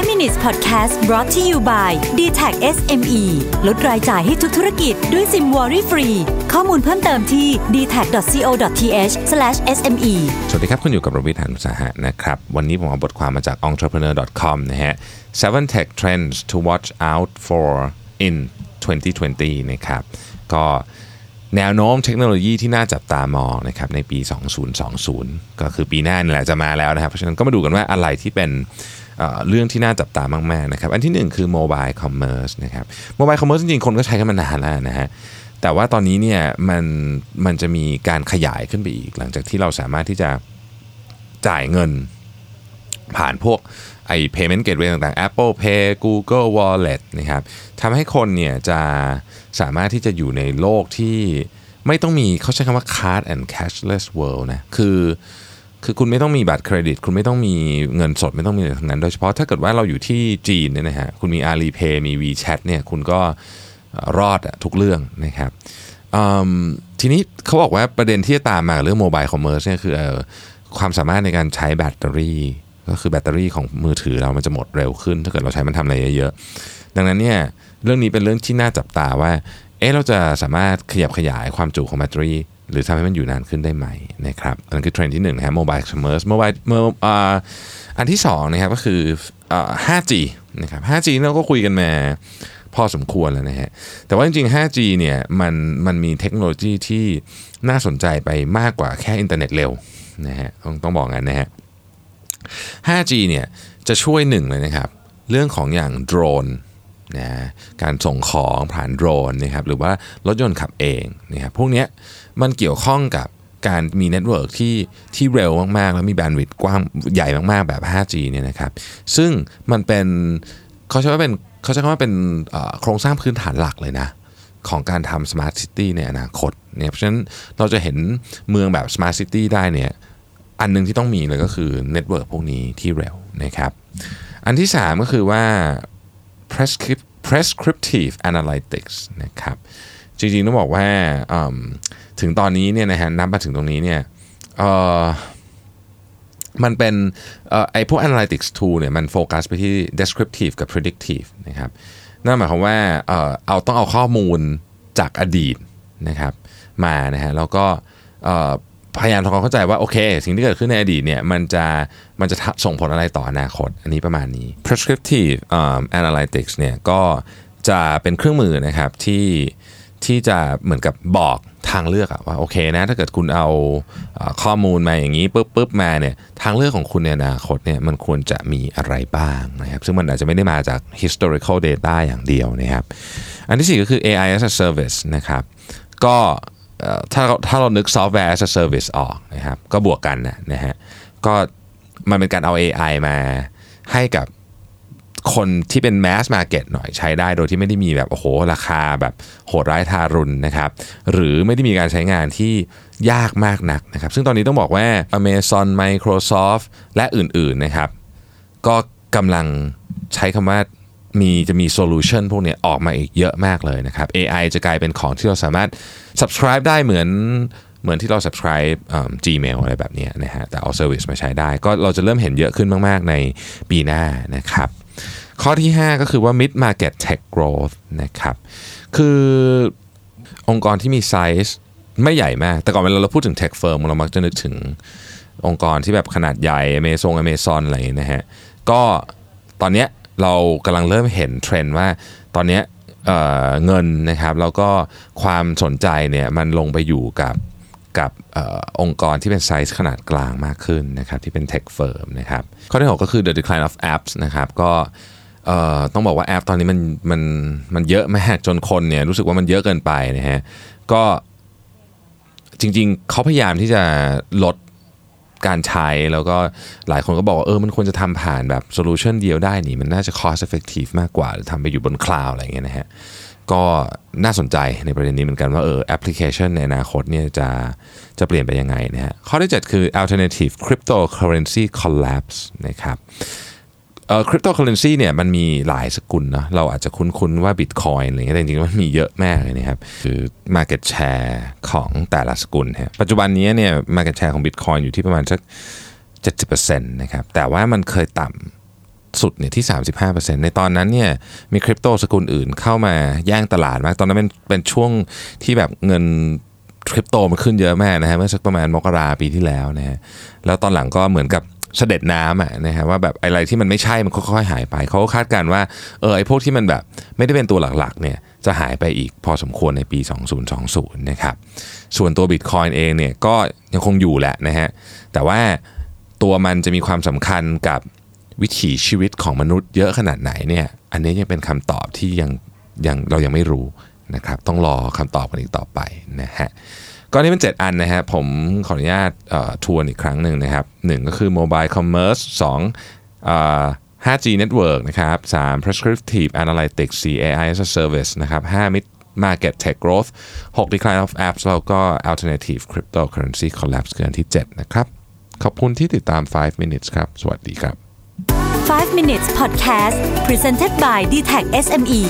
5 minutes podcast brought to you by d t a c SME ลดรายจ่ายให้ทุกธุรกิจด้วยซิมวอรี่ฟรี ข้อมูลเพิ่มเติมที่ d t a c c o t h s m e สวัสดีครับ คุณอยู่กับรวิทยานุสาหะนะครับ วันนี้ผมเอาบทความมาจาก entrepreneur.com นะฮะ seven tech trends to watch out for in 2020 นะครับ ก็แนวโน้มเทคโนโลยีที่น่าจับตามองนะครับในปี 2020 ก็คือปีหน้านี่แหละจะมาแล้วนะครับ เพราะฉะนั้นก็มาดูกันว่าอะไรที่เป็น เรื่องที่น่าจับตามากๆนะครับอันที่หนึ่งคือ mobile commerce นะครับ mobile commerce จริงๆ คนก็ใช้กันมานานแล้วนะฮะแต่ว่าตอนนี้เนี่ยมันมันจะมีการขยายขึ้นไปอีก หลังจากที่เราสามารถที่จะจ่ายเงินผ่านพวกไอ้ payment gateway ต่างๆ Apple Pay Google Wallet นะครับทำให้คนเนี่ยจะสามารถที่จะอยู่ในโลกที่ไม่ต้องมีเขาใช้คำว่า card and cashless world นะ คือ คือคุณไม่ต้องมีบัตรเครดิต คุณไม่ต้องมีเงินสดไม่ต้องมีอะไรทั้งนั้น โดยเฉพาะถ้าเกิดว่าเราอยู่ที่จีนเนี่ยนะฮะคุณมี Alipay มี WeChat เนี่ยคุณก็รอดทุกเรื่องนะครับทีนี้เขาบอกว่าประเด็นที่จะตามมาเรื่อง mobile commerce เนี่ยคือเอ่อความสามารถในการใช้แบตเตอรี่ ก็คือแบตเตอรี่ของมือถือเรามันจะหมดเร็วขึ้น ถ้าเกิดเราใช้มันทำอะไรเยอะๆ ดังนั้นเนี่ยเรื่องนี้เป็นเรื่องที่น่าจับตาว่าเอ๊ะเราจะสามารถขยับขยายความจุของแบตเตอรี่ หรือทำให้มันอยู่นานขึ้นได้ไหมนะครับอันนั้นคือเทรนด์ที่หนึ่งนะฮะ mobile commerce mobile เมออันที่สองนะครับก็คืออ่า 5G นะครับ 5G เราก็คุยกันมาพอสมควรแล้วนะฮะ แต่ว่าจริงๆ 5G เนี่ยมันมันมีเทคโนโลยีที่น่าสนใจไปมากกว่าแค่อินเทอร์เน็ตเร็วนะฮะต้องต้องบอกงั้นนะฮะ 5G เนี่ยจะช่วยหนึ่งเลยนะครับ เรื่องของอย่างโดรน นะการส่งของผ่านโดรนนะครับหรือว่ารถยนต์ขับเองนะครับพวกนี้มันเกี่ยวข้องกับการมี network ที่ที่เร็วมากๆ แล้วมี bandwidth กว้างใหญ่มากๆแบบ 5G เนี่ยนะครับซึ่งมันเป็นเขาใช้ว่าเป็นเขาใช้คำว่าเป็นโครงสร้างพื้นฐานหลักเลยนะของการทำ smart city ในอนาคตเนี่ยเพราะฉะนั้นเราจะเห็นเมืองแบบ smart city ได้เนี่ยอันหนึ่งที่ต้องมีเลยก็คือ network พวกนี้ที่เร็วนะครับอันที่ 3 ก็คือว่า prescrip- prescriptive analytics นะครับจริงๆต้องบอกว่าถึงตอนนี้เนี่ยนะฮะนับมาถึงตรงนี้เนี่ยมันเป็นออไอพวก analytics tool เนี่ยมันโฟกัสไปที่ descriptive กับ predictive นะครับนั่นหมายความว่าเออเอาต้องเอาข้อมูลจากอดีตนะครับมานะฮะแล้วก็ พยายามทำความเข้าใจว่าโอเค สิ่งที่เกิดขึ้นในอดีตเนี่ยมันจะมันจะส่งผลอะไรต่ออนาคต อันนี้ประมาณนี้ prescriptive um, analytics เนี่ยก็จะเป็นเครื่องมือนะครับที่ที่จะเหมือนกับบอกทางเลือกอะว่าโอเคนะถ้าเกิดคุณเอาข้อมูลมาอย่างนี้ปุ๊บปุ๊บมาเนี่ยทางเลือกของคุณในอนาคตเนี่ยมันควรจะมีอะไรบ้างนะครับซึ่งมันอาจจะไม่ได้มาจาก historical data อย่างเดียวนะครับอันที่สี่ก็คือ AI as a service นะครับก็ ถ้าเราถ้าเรานึก software as a service ออกนะครับก็บวกกันนะนะฮะก็มันเป็นการเอา AI มาให้กับคนที่เป็น mass market หน่อยใช้ได้โดยที่ไม่ได้มีแบบโอ้โหราคาแบบโหดร้ายทารุณนะครับหรือไม่ได้มีการใช้งานที่ยากมากนักนะครับ ซึ่งตอนนี้ต้องบอกว่า Amazon Microsoft และอื่นๆนะครับ ก็กำลังใช้คำว่า มีจะมีโซลูชันพวกนี้ออกมาอีกเยอะมากเลยนะครับ AI จะกลายเป็นของที่เราสามารถ subscribe ได้เหมือนเหมือนที่เรา subscribe Gmail อะไรแบบนี้นะฮะแต่เอา service มาใช้ได้ ก็เราจะเริ่มเห็นเยอะขึ้นมาก ๆ ในปีหน้านะครับ ข้อที่ 5 ก็คือว่า mid market tech growth นะครับ คือองค์กรที่มีไซส์ไม่ใหญ่มาก แต่ก่อนเวลาเราพูดถึง tech firm เรามักจะนึกถึงองค์กรที่แบบขนาดใหญ่ Amazon Amazon อะไรนะฮะก็ตอนเนี้ย เรากำลังเริ่มเห็นเทรนด์ว่าตอนนี้เงินนะครับแล้วก็ความสนใจเนี่ยมันลงไปอยู่กับกับองค์กรที่เป็นไซส์ขนาดกลางมากขึ้นนะครับที่เป็น tech firm นะครับข้อที่ 6 ก็คือ the decline of apps นะครับก็ต้องบอกว่าแอปตอนนี้มันมันมันเยอะมากจนคนเนี่ยรู้สึกว่ามันเยอะเกินไปนะฮะก็จริงๆเขาพยายามที่จะลด การใช้แล้วก็หลายคนก็บอกว่าเออมันควรจะทำผ่านแบบ solution เดียวได้นี่มันน่าจะ cost effective มากกว่า หรือทำไปอยู่บนคลาวด์อะไรอย่างเงี้ยนะฮะก็น่าสนใจในประเด็นนี้เหมือนกันว่าเออแอปพลิเคชันในอนาคตเนี่ยจะจะเปลี่ยนไปยังไงนะฮะข้อที่ 7 คือ alternative cryptocurrency collapse นะครับ คริปโตเคอเรนซีเนี่ยมันมีหลายสกุลเนาะเราอาจจะคุ้นๆว่าบิตคอยน์อะไรเงี้ยแต่จริงๆมันมีเยอะมากเลยนะครับคือ Market Share ของแต่ละสกุลฮะปัจจุบันนี้เนี่ย Market Share ของ Bitcoin อยู่ที่ประมาณสัก70%นะครับแต่ว่ามันเคยต่ำสุดเนี่ยที่ 35%ในตอนนั้นเนี่ยมีคริปโตสกุลอื่นเข้ามาแย่งตลาดมาก ตอนนั้นเป็นเป็นช่วงที่แบบเงินคริปโตมันขึ้นเยอะมากนะฮะเมื่อสักประมาณมกราปีที่แล้วนะฮะแล้วตอนหลังก็เหมือนกับ เสด็จน้ำอะนะฮะว่าแบบอะไรที่มันไม่ใช่มันค่อยๆหายไป เขาก็คาดการณ์ว่าเออไอ้พวกที่มันแบบไม่ได้เป็นตัวหลักๆเนี่ยจะหายไปอีกพอสมควรในปี 2020 นะครับ ส่วนตัว Bitcoin เองเนี่ยก็ยังคงอยู่แหละนะฮะแต่ว่าตัวมันจะมีความสำคัญกับวิถีชีวิตของมนุษย์เยอะขนาดไหนเนี่ยอันนี้ยังเป็นคำตอบที่ยังยังเรายังไม่รู้นะครับต้องรอคำตอบกันอีกต่อไปนะฮะ ก็นี่เป็น 7 อันนะฮะผมขออนุญาตทวนอีกครั้งหนึ่งนะครับหนึ่งก็คือ Mobile Commerce 2อ่า 5G Network นะครับ 3 Prescriptive Analytics 4 AI as a Service นะครับ5 Mid Market Tech Growth 6 Decline of Apps แล้วก็ Alternative Cryptocurrency Collapse คืออันที่ 7 นะครับ ขอบคุณที่ติดตาม 5 minutes ครับ สวัสดีครับ 5 minutes podcast presented by d t e c h SME